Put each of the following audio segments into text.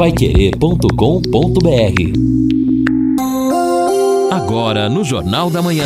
paiquerê.com.br Agora no Jornal da Manhã.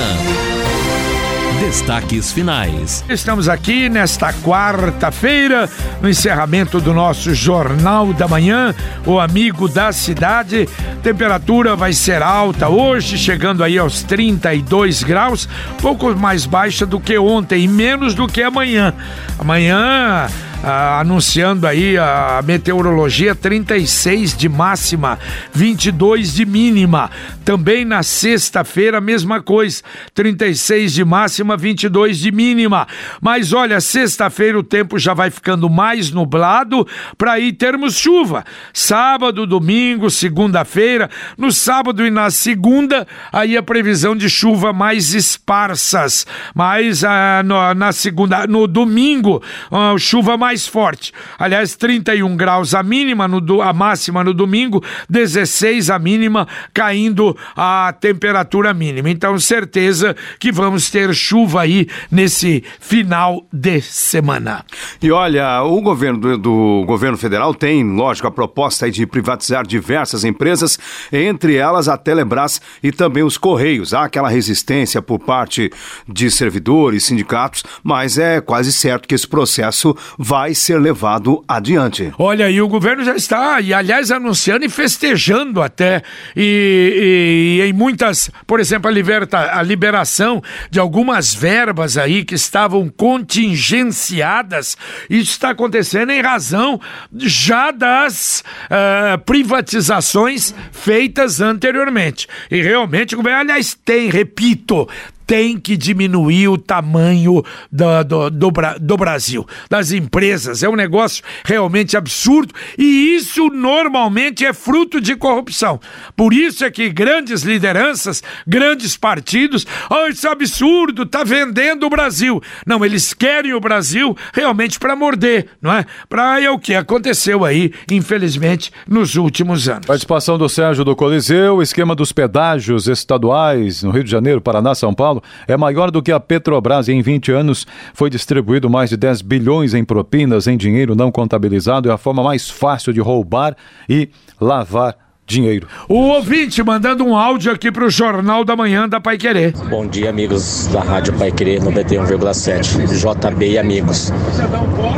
Destaques finais. Estamos aqui nesta quarta-feira, no encerramento do nosso Jornal da Manhã, o amigo da cidade. Temperatura vai ser alta hoje, chegando aí aos 32 graus, pouco mais baixa do que ontem e menos do que amanhã. Amanhã ah, anunciando aí a meteorologia 36 de máxima, 22 de mínima. Também na sexta-feira, mesma coisa, 36 de máxima, 22 de mínima. Mas olha, sexta-feira o tempo já vai ficando mais nublado para aí termos chuva. Sábado, domingo, segunda-feira, no sábado e na segunda, aí a previsão de chuva mais esparsas. Mas ah, no, na segunda, no domingo, ah, chuva mais mais forte. Aliás, 31 graus a mínima, no, a máxima no domingo, 16 a mínima, caindo a temperatura mínima. Então, certeza que vamos ter chuva aí nesse final de semana. E olha, o governo do, do governo federal tem, lógico, a proposta de privatizar diversas empresas, entre elas a Telebrás e também os Correios. Há aquela resistência por parte de servidores, sindicatos, mas é quase certo que esse processo vai vai ser levado adiante. Olha, e o governo já está, e aliás, anunciando e festejando até, e, e, e em muitas, por exemplo, a, liberta, a liberação de algumas verbas aí que estavam contingenciadas, isso está acontecendo em razão já das uh, privatizações feitas anteriormente. E realmente o governo, aliás, tem, repito, tem que diminuir o tamanho do, do, do, do, Brasil, das empresas. É um negócio realmente absurdo e isso normalmente é fruto de corrupção. Por isso é que grandes lideranças, grandes partidos, oh, isso é absurdo, tá vendendo o Brasil. Não, eles querem o Brasil realmente para morder, não é? Para é o que aconteceu aí, infelizmente, nos últimos anos. Participação do Sérgio do Coliseu, esquema dos pedágios estaduais no Rio de Janeiro, Paraná, São Paulo Paulo é maior do que a Petrobras e em 20 anos foi distribuído mais de 10 bilhões em propinas em dinheiro não contabilizado. É a forma mais fácil de roubar e lavar dinheiro. O ouvinte mandando um áudio aqui para o Jornal da Manhã da Pai Querer. Bom dia, amigos da Rádio Pai Querer 91,7. JB e amigos.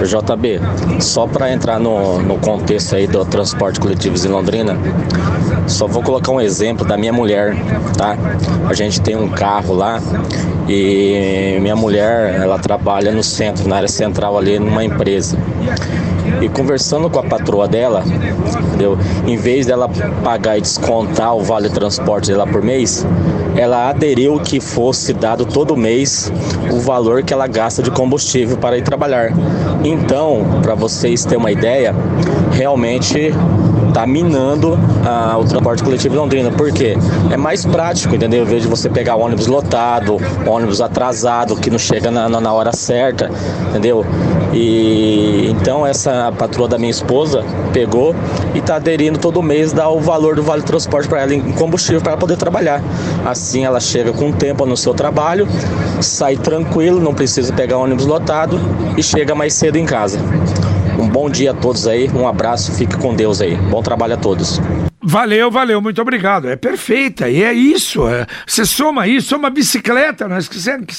JB, só para entrar no, no contexto aí do transporte coletivo em Londrina, só vou colocar um exemplo da minha mulher, tá? A gente tem um carro lá e minha mulher, ela trabalha no centro, na área central ali numa empresa. E conversando com a patroa dela, entendeu? Em vez dela pagar e descontar o vale transporte dela por mês, ela aderiu que fosse dado todo mês o valor que ela gasta de combustível para ir trabalhar. Então, para vocês terem uma ideia, realmente está minando ah, o transporte coletivo de Londrina. Por quê? É mais prático, entendeu? Em vez de você pegar ônibus lotado, ônibus atrasado, que não chega na, na hora certa, entendeu? E então essa patroa da minha esposa pegou e está aderindo todo mês, dá o valor do vale transporte para ela em combustível para poder trabalhar. Assim ela chega com tempo no seu trabalho, sai tranquilo, não precisa pegar ônibus lotado e chega mais cedo em casa. Um bom dia a todos aí, um abraço, fique com Deus aí. Bom trabalho a todos. Valeu, valeu, muito obrigado. É perfeita, e é isso. É, você soma isso, soma bicicleta, nós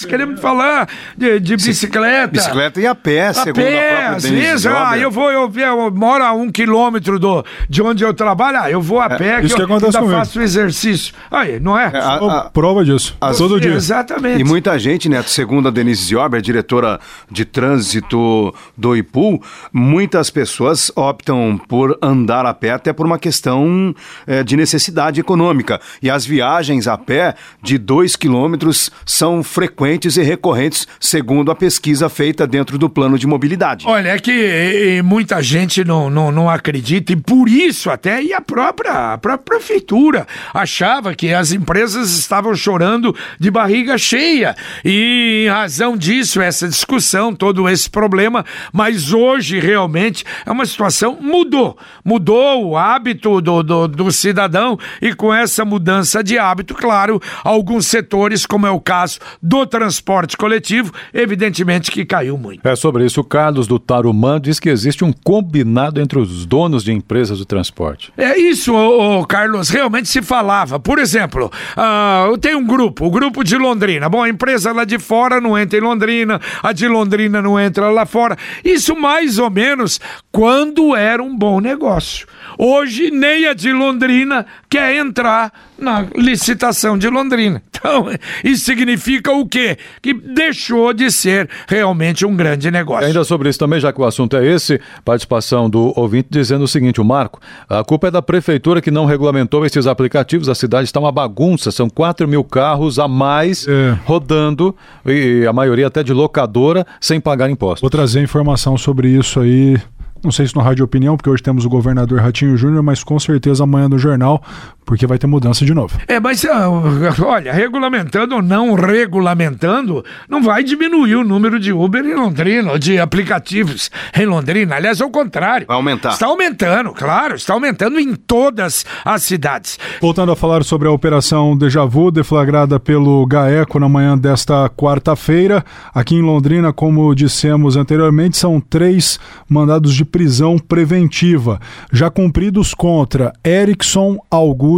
queremos falar de, de bicicleta. Bicicleta e a pé, a segundo pé, a às vezes, ah, eu vou, eu, eu, moro a um quilômetro do, de onde eu trabalho, ah, eu vou a é, pé, isso que, eu ainda comigo. faço exercício. Aí, não é? é a, a, prova disso, as, todo dia. Exatamente. E muita gente, né, segundo a Denise Ziober, diretora de trânsito do IPU, muitas pessoas optam por andar a pé até por uma questão é, de necessidade econômica. E as viagens a pé de 2 quilômetros são frequentes e recorrentes, segundo a pesquisa feita dentro do plano de mobilidade. Olha, é que e, muita gente não, não, não acredita, e por isso até e a própria, a própria prefeitura achava que as empresas estavam chorando de barriga cheia. E em razão disso, essa discussão, todo esse problema, mas hoje realmente é uma situação mudou. Mudou o hábito do, do do, cidadão e com essa mudança de hábito, claro, alguns setores, como é o caso do transporte coletivo, evidentemente que caiu muito. É sobre isso, o Carlos do Tarumã diz que existe um combinado entre os donos de empresas do transporte. É isso, ô, ô, Carlos, realmente se falava. Por exemplo, uh, tem um grupo, o grupo de Londrina. Bom, a empresa lá de fora não entra em Londrina, a de Londrina não entra lá fora. Isso mais ou menos quando era um bom negócio. Hoje, nem a de Londrina quer entrar na licitação de Londrina. Então, isso significa o quê? Que deixou de ser realmente um grande negócio. Ainda sobre isso também, já que o assunto é esse, participação do ouvinte dizendo o seguinte: o Marco, a culpa é da prefeitura que não regulamentou esses aplicativos, a cidade está uma bagunça, são 4 mil carros a mais é. rodando, e a maioria até de locadora, sem pagar impostos. Vou trazer informação sobre isso aí não sei se no Rádio Opinião, porque hoje temos o governador Ratinho Júnior, mas com certeza amanhã no jornal, porque vai ter mudança de novo. É, mas ah, olha, regulamentando ou não regulamentando, não vai diminuir o número de Uber em Londrina, de aplicativos em Londrina. Aliás, ao contrário. Vai aumentar. Está aumentando, claro, está aumentando em todas as cidades. Voltando a falar sobre a operação Deja Vu, deflagrada pelo GAECO na manhã desta quarta-feira, aqui em Londrina, como dissemos anteriormente, são três mandados de prisão preventiva, já cumpridos contra Erickson Augusto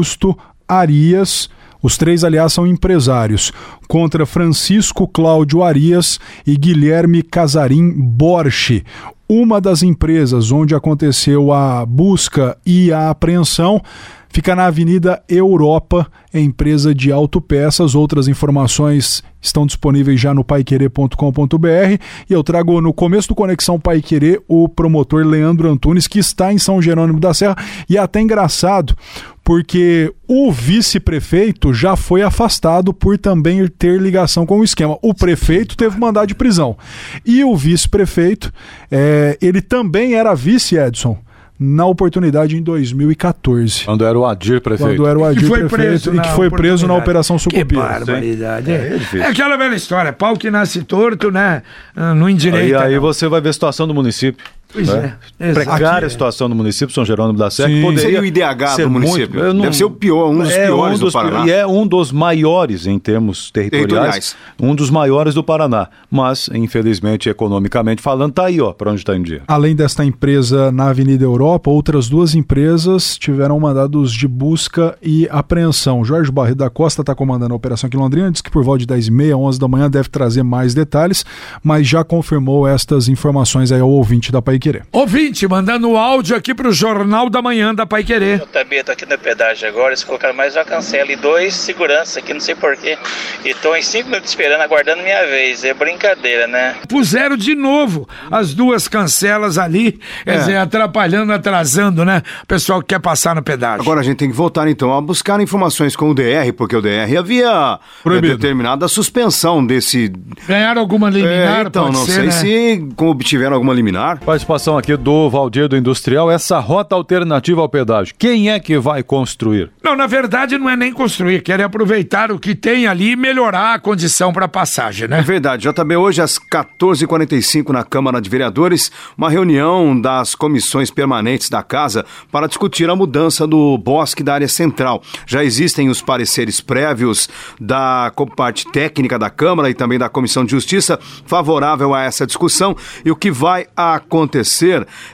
Arias. Os três, aliás, são empresários. Contra Francisco Cláudio Arias e Guilherme Casarim Borche. Uma das empresas onde aconteceu a busca e a apreensão fica na Avenida Europa, empresa de autopeças. Outras informações estão disponíveis já no paiquerê.com.br e eu trago no começo do Conexão Paiquerê o promotor Leandro Antunes, que está em São Jerônimo da Serra, e é até engraçado, porque o vice-prefeito já foi afastado por também ter ligação com o esquema. O prefeito teve mandado de prisão. E o vice-prefeito, é, ele também era vice, Edson na oportunidade em 2014. Quando era o Adir prefeito. Quando era o Adir que foi prefeito preso e que foi preso na Operação Sucupira. Que barbaridade. É, é, é, aquela velha história, pau que nasce torto, né? Ah, não endireita. E aí, você vai ver a situação do município. Pois né? é. Precária a situação do município São Jerônimo da Serra. Poderia Seria o IDH do município. Muito, não, Deve ser o pior, um dos é piores um dos, do Paraná. E é um dos maiores em termos territoriais, territoriais, um dos maiores do Paraná. Mas, infelizmente, economicamente falando, está aí, ó, para onde está indo dia. Além desta empresa na Avenida Europa, outras duas empresas tiveram mandados de busca e apreensão. Jorge Barreto da Costa está comandando a operação aqui em Londrina, diz que por volta de 10h30, 11 da manhã deve trazer mais detalhes, mas já confirmou estas informações aí ao ouvinte da Pai Querer. Ouvinte, mandando áudio aqui pro Jornal da Manhã da Pai Querer. Eu também tô aqui no pedágio agora, eles colocaram mais uma cancela e dois segurança aqui, não sei porquê. E tô em cinco minutos esperando, aguardando minha vez. É brincadeira, né? Puseram de novo as duas cancelas ali, quer é. dizer, atrapalhando, atrasando, né? O pessoal que quer passar no pedágio. Agora a gente tem que voltar então a buscar informações com o DR, porque o DR havia Proibido. determinado a suspensão desse. Ganharam alguma liminar? É, então, não ser, sei né? se obtiveram alguma liminar. Participação aqui aqui do Valdir do Industrial, essa rota alternativa ao pedágio. Quem é que vai construir? Não, na verdade não é nem construir, querem aproveitar o que tem ali e melhorar a condição para passagem, né? É verdade. JB, hoje às 14h45 na Câmara de Vereadores, uma reunião das comissões permanentes da Casa para discutir a mudança do bosque da área central. Já existem os pareceres prévios da parte técnica da Câmara e também da Comissão de Justiça favorável a essa discussão e o que vai acontecer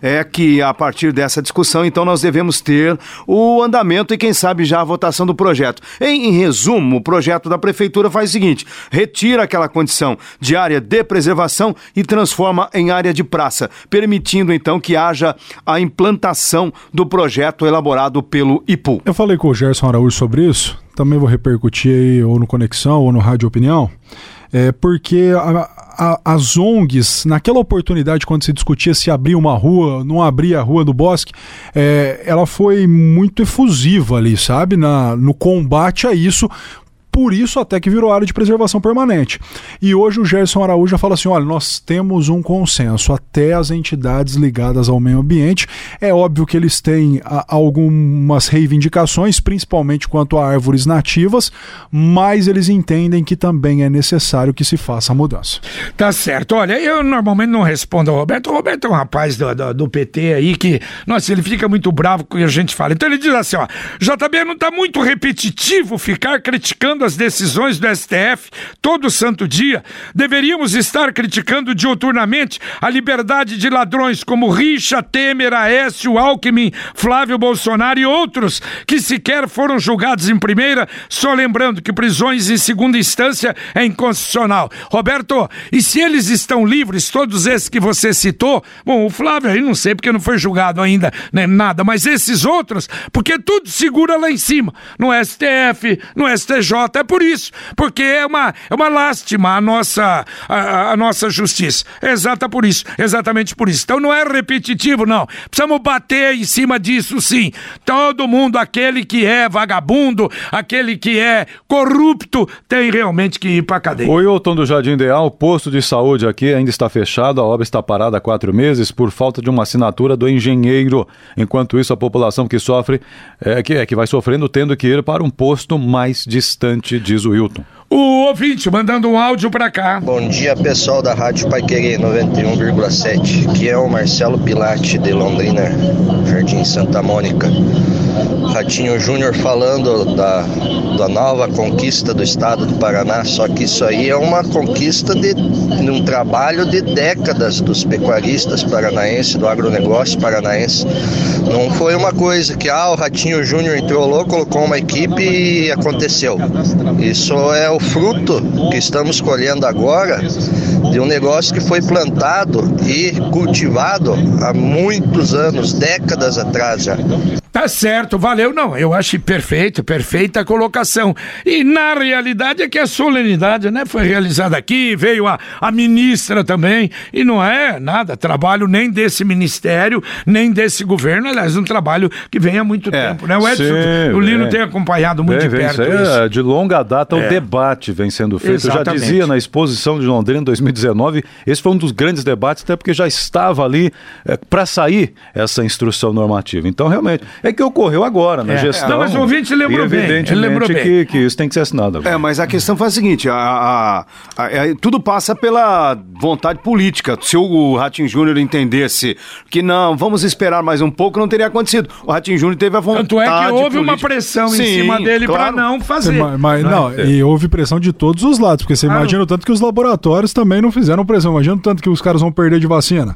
é que a partir dessa discussão, então, nós devemos ter o andamento e, quem sabe, já a votação do projeto. Em, em resumo, o projeto da Prefeitura faz o seguinte: retira aquela condição de área de preservação e transforma em área de praça, permitindo então que haja a implantação do projeto elaborado pelo IPU. Eu falei com o Gerson Araújo sobre isso, também vou repercutir aí ou no Conexão ou no Rádio Opinião é, porque a, a, as ONGs, naquela oportunidade, quando se discutia se abrir uma rua, não abrir a rua do bosque, é, ela foi muito efusiva ali, sabe, Na, no combate a isso, por isso até que virou área de preservação permanente. E hoje o Gerson Araújo fala assim: olha, nós temos um consenso, até as entidades ligadas ao meio ambiente. É óbvio que eles têm a, algumas reivindicações, principalmente quanto a árvores nativas, mas eles entendem que também é necessário que se faça a mudança. Tá certo. Olha, eu normalmente não respondo ao Roberto. O Roberto é um rapaz do, do, do PT aí que, nossa, ele fica muito bravo com a gente fala. Então ele diz assim: ó, JB não tá muito repetitivo ficar criticando as decisões do STF todo santo dia. Deveríamos estar criticando diuturnamente a liberdade de ladrões como Richa, Temer, Aécio, Alckmin, Flávio Bolsonaro e outros que sequer foram julgados em primeira, só lembrando que prisões em segunda instância é inconstitucional. Roberto, e se eles estão livres, todos esses que você citou, bom, o Flávio aí não sei porque não foi julgado ainda, né, nada, mas esses outros, porque tudo segura lá em cima, no STF, no STJ, é por isso, porque é uma, é uma lástima a nossa, a, a nossa justiça. É exata por isso, exatamente por isso. Então não é repetitivo, não. Precisamos bater em cima disso, sim. Todo mundo, aquele que é vagabundo, aquele que é corrupto, tem realmente que ir pra cadeia. O Hilton do Jardim Ideal, posto de saúde aqui ainda está fechado, a obra está parada há quatro meses por falta de uma assinatura do engenheiro. Enquanto isso, a população que sofre, é que, é que vai sofrendo, tendo que ir para um posto mais distante, diz o Hilton. O ouvinte mandando um áudio pra cá. Bom dia, pessoal da Rádio Pai Querer 91,7. Aqui é o Marcelo Pilate de Londrina, Jardim Santa Mônica. Ratinho Júnior falando da, da nova conquista do estado do Paraná, só que isso aí é uma conquista de, de um trabalho de décadas dos pecuaristas paranaenses, do agronegócio paranaense. Não foi uma coisa que ah, o Ratinho Júnior entrou colocou uma equipe e aconteceu. Isso é o fruto que estamos colhendo agora de um negócio que foi plantado e cultivado há muitos anos, décadas atrás já. Tá certo, valeu. Não, eu acho perfeito, perfeita a colocação. E na realidade é que a solenidade, né, foi realizada aqui, veio a, a ministra também, e não é nada, trabalho nem desse ministério, nem desse governo, aliás, um trabalho que vem há muito É, tempo, né? O Edson, sim, o Lino vem. tem acompanhado muito Vem, de vem, perto isso aí isso. é de longa data o É. debate vem sendo feito. Eu já Exatamente. dizia na exposição de Londrina em 2019, esse foi um dos grandes debates, até porque já estava ali para sair essa instrução normativa. Então, realmente, é que ocorreu agora na É. gestão. Não, mas o ouvinte lembrou e bem, ele lembrou bem. Que, que isso tem que ser assinado agora. É, mas a questão foi a seguinte: a, a- a- é, tudo passa pela vontade política. Se o Ratinho Júnior entendesse que não, vamos esperar mais um pouco, não teria acontecido. O Ratinho Júnior teve a vontade. Tanto é que houve uma política. pressão em Sim, cima dele claro. não fazer. Mas, mas Né? não, e houve pressão de todos os lados, porque você Ah, imagina o tanto que os laboratórios também não fizeram pressão. Imagina o tanto que os caras vão perder de vacina.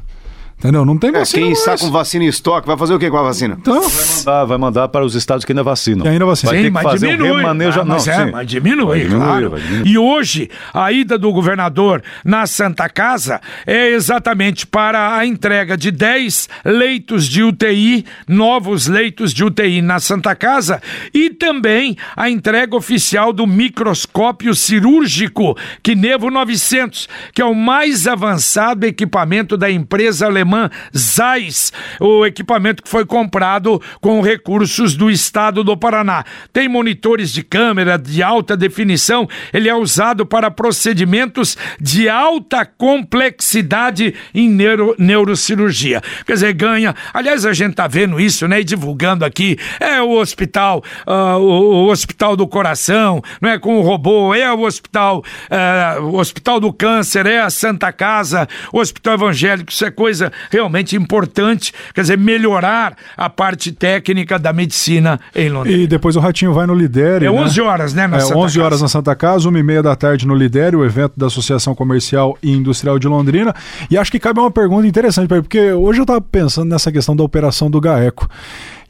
Entendeu? Não tem É, vacina. quem está mais. com vacina em estoque vai fazer o que com a vacina? Então, Ah, vai mandar para os estados que ainda vacinam. Que ainda vacinam. Vai Sim, ter que fazer diminui. um remanejo. Ah, mas não, é, mas diminui, Vai diminuir, claro. vai diminuir. E hoje, a ida do governador na Santa Casa é exatamente para a entrega de 10 leitos de UTI, novos leitos de UTI na Santa Casa, e também a entrega oficial do microscópio cirúrgico Kinevo 900, que é o mais avançado equipamento da empresa alemã Zeiss, o equipamento que foi comprado com recursos do estado do Paraná. Tem monitores de câmera de alta definição, ele é usado para procedimentos de alta complexidade em neuro- neurocirurgia. Quer dizer, ganha. Aliás, a gente tá vendo isso, né? E divulgando aqui. É o hospital, ah, o, o hospital do coração, não é? Com o robô, é o hospital, ah, o hospital do câncer, é a Santa Casa, o hospital evangélico. Isso é coisa realmente importante. Quer dizer, melhorar a parte técnica da medicina em Londres. e depois o Ratinho vai no Lidere. É né? 11 horas, né? Na É, Santa 11 horas Casa. na Santa Casa, 1 e meia da tarde no Lidere, o evento da Associação Comercial e Industrial de Londrina. E acho que cabe uma pergunta interessante, porque hoje eu estava pensando nessa questão da operação do GAECO.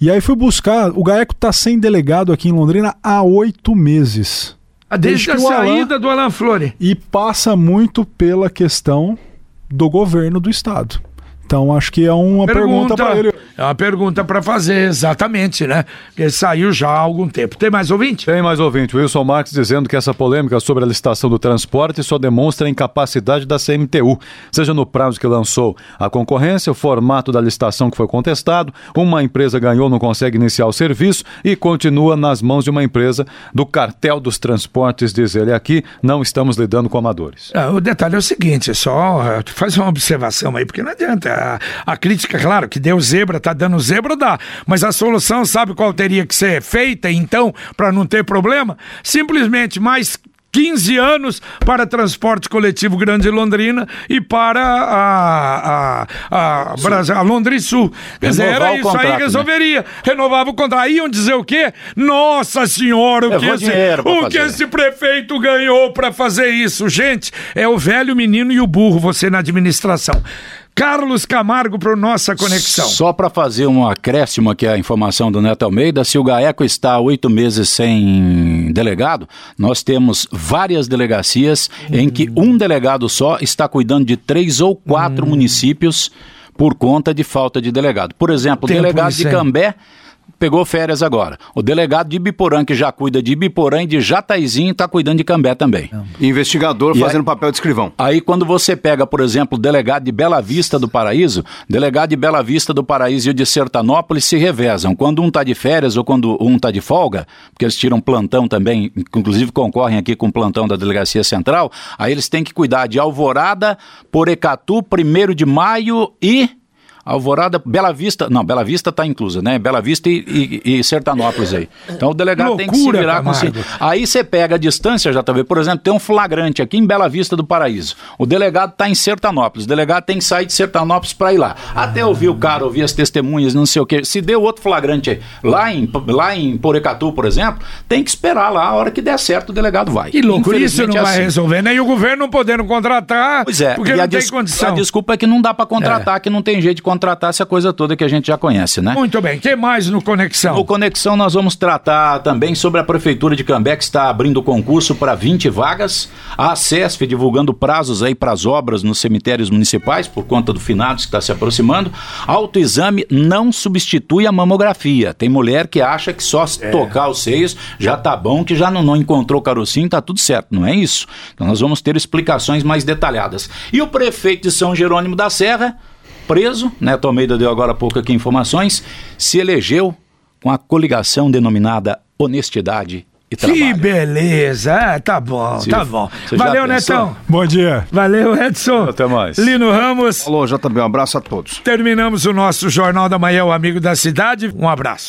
E aí fui buscar, o GAECO está sem delegado aqui em Londrina há oito meses. Ah, Desde a que o Alan- saída do Alan Flore. E passa muito pela questão do governo do estado. Então acho que é uma pergunta, Pergunta. para ele. É uma pergunta para fazer, exatamente, né? Porque saiu já há algum tempo. Tem mais ouvinte? Tem mais ouvinte. Wilson Marques dizendo que essa polêmica sobre a licitação do transporte só demonstra a incapacidade da CMTU, seja no prazo que lançou a concorrência, o formato da licitação que foi contestado, uma empresa ganhou, não consegue iniciar o serviço e continua nas mãos de uma empresa do cartel dos transportes, diz ele aqui, não estamos lidando com amadores. Ah, o detalhe é o seguinte, só eh, faz uma observação aí, porque não adianta. A, a crítica, claro, que deu zebra, tá dando zebra, dá. Mas a solução, sabe qual teria que ser feita, então, para não ter problema? Simplesmente mais 15 anos para transporte coletivo Grande Londrina e para a, a, a, Brasil, a Londres Sul. Quer dizer, era isso contrato, aí né? resolveria. Renovava o contrato. Aí iam dizer o quê? Nossa senhora, o, que esse, o que esse prefeito ganhou para fazer isso? Gente, é o velho menino e o burro, você na administração. Carlos Camargo para nossa conexão. Só para fazer um acréscimo aqui à informação do Neto Almeida, se o GAECO está oito meses sem delegado, nós temos várias delegacias em que um delegado só está cuidando de três ou quatro municípios por conta de falta de delegado. Por exemplo, o Tempo delegado de. Cambé pegou férias agora. O delegado de Ibiporã, que já cuida de Ibiporã e de Jataizinho, está cuidando de Cambé também. Investigador E fazendo aí- papel de escrivão. Aí quando você pega, por exemplo, o delegado de Bela Vista do Paraíso, delegado de Bela Vista do Paraíso e o de Sertanópolis se revezam. Quando um está de férias ou quando um está de folga, porque eles tiram plantão também, inclusive concorrem aqui com o plantão da Delegacia Central, aí eles têm que cuidar de Alvorada, Porecatu, 1 de maio e... Alvorada, Bela Vista, não, Bela Vista está inclusa, né? Bela Vista e, e, e Sertanópolis aí. Então o delegado tem que se Loucura, virar com si. Aí você pega a distância, já tá vendo? Por exemplo, tem um flagrante aqui em Bela Vista do Paraíso. O delegado está em Sertanópolis. O delegado tem que sair de Sertanópolis para ir lá. Até ouvir o cara, ouvir as testemunhas, não sei o quê. Se deu outro flagrante aí, lá em, lá em Porecatu, por exemplo, tem que esperar lá. A hora que der certo, o delegado vai. Que loucura, isso não é vai assim. resolver, né? E o governo não podendo contratar, Pois é, porque e não a, tem condição. É. a desculpa é que não dá para contratar, que não tem jeito de contratar essa coisa toda que a gente já conhece, né? Muito bem, o que mais no Conexão? No Conexão nós vamos tratar também sobre a Prefeitura de Cambé que está abrindo concurso para 20 vagas. A CESF divulgando prazos aí para as obras nos cemitérios municipais por conta do finados que está se aproximando. Autoexame não substitui a mamografia. Tem mulher que acha que só É. tocar os seios já tá bom, que já não, não encontrou carocinho, tá tudo certo. Não é isso. Então nós vamos ter explicações mais detalhadas. E o prefeito de São Jerônimo da Serra preso, Neto Almeida deu agora há pouco aqui informações, se elegeu com a coligação denominada Honestidade e Que Trabalho. beleza, ah, tá bom, Se- tá bom. você Valeu? Netão. Bom dia. Valeu, Edson. Até mais. Lino Ramos. Alô, JB, um abraço a todos. Terminamos o nosso Jornal da Manhã, o Amigo da Cidade. Um abraço.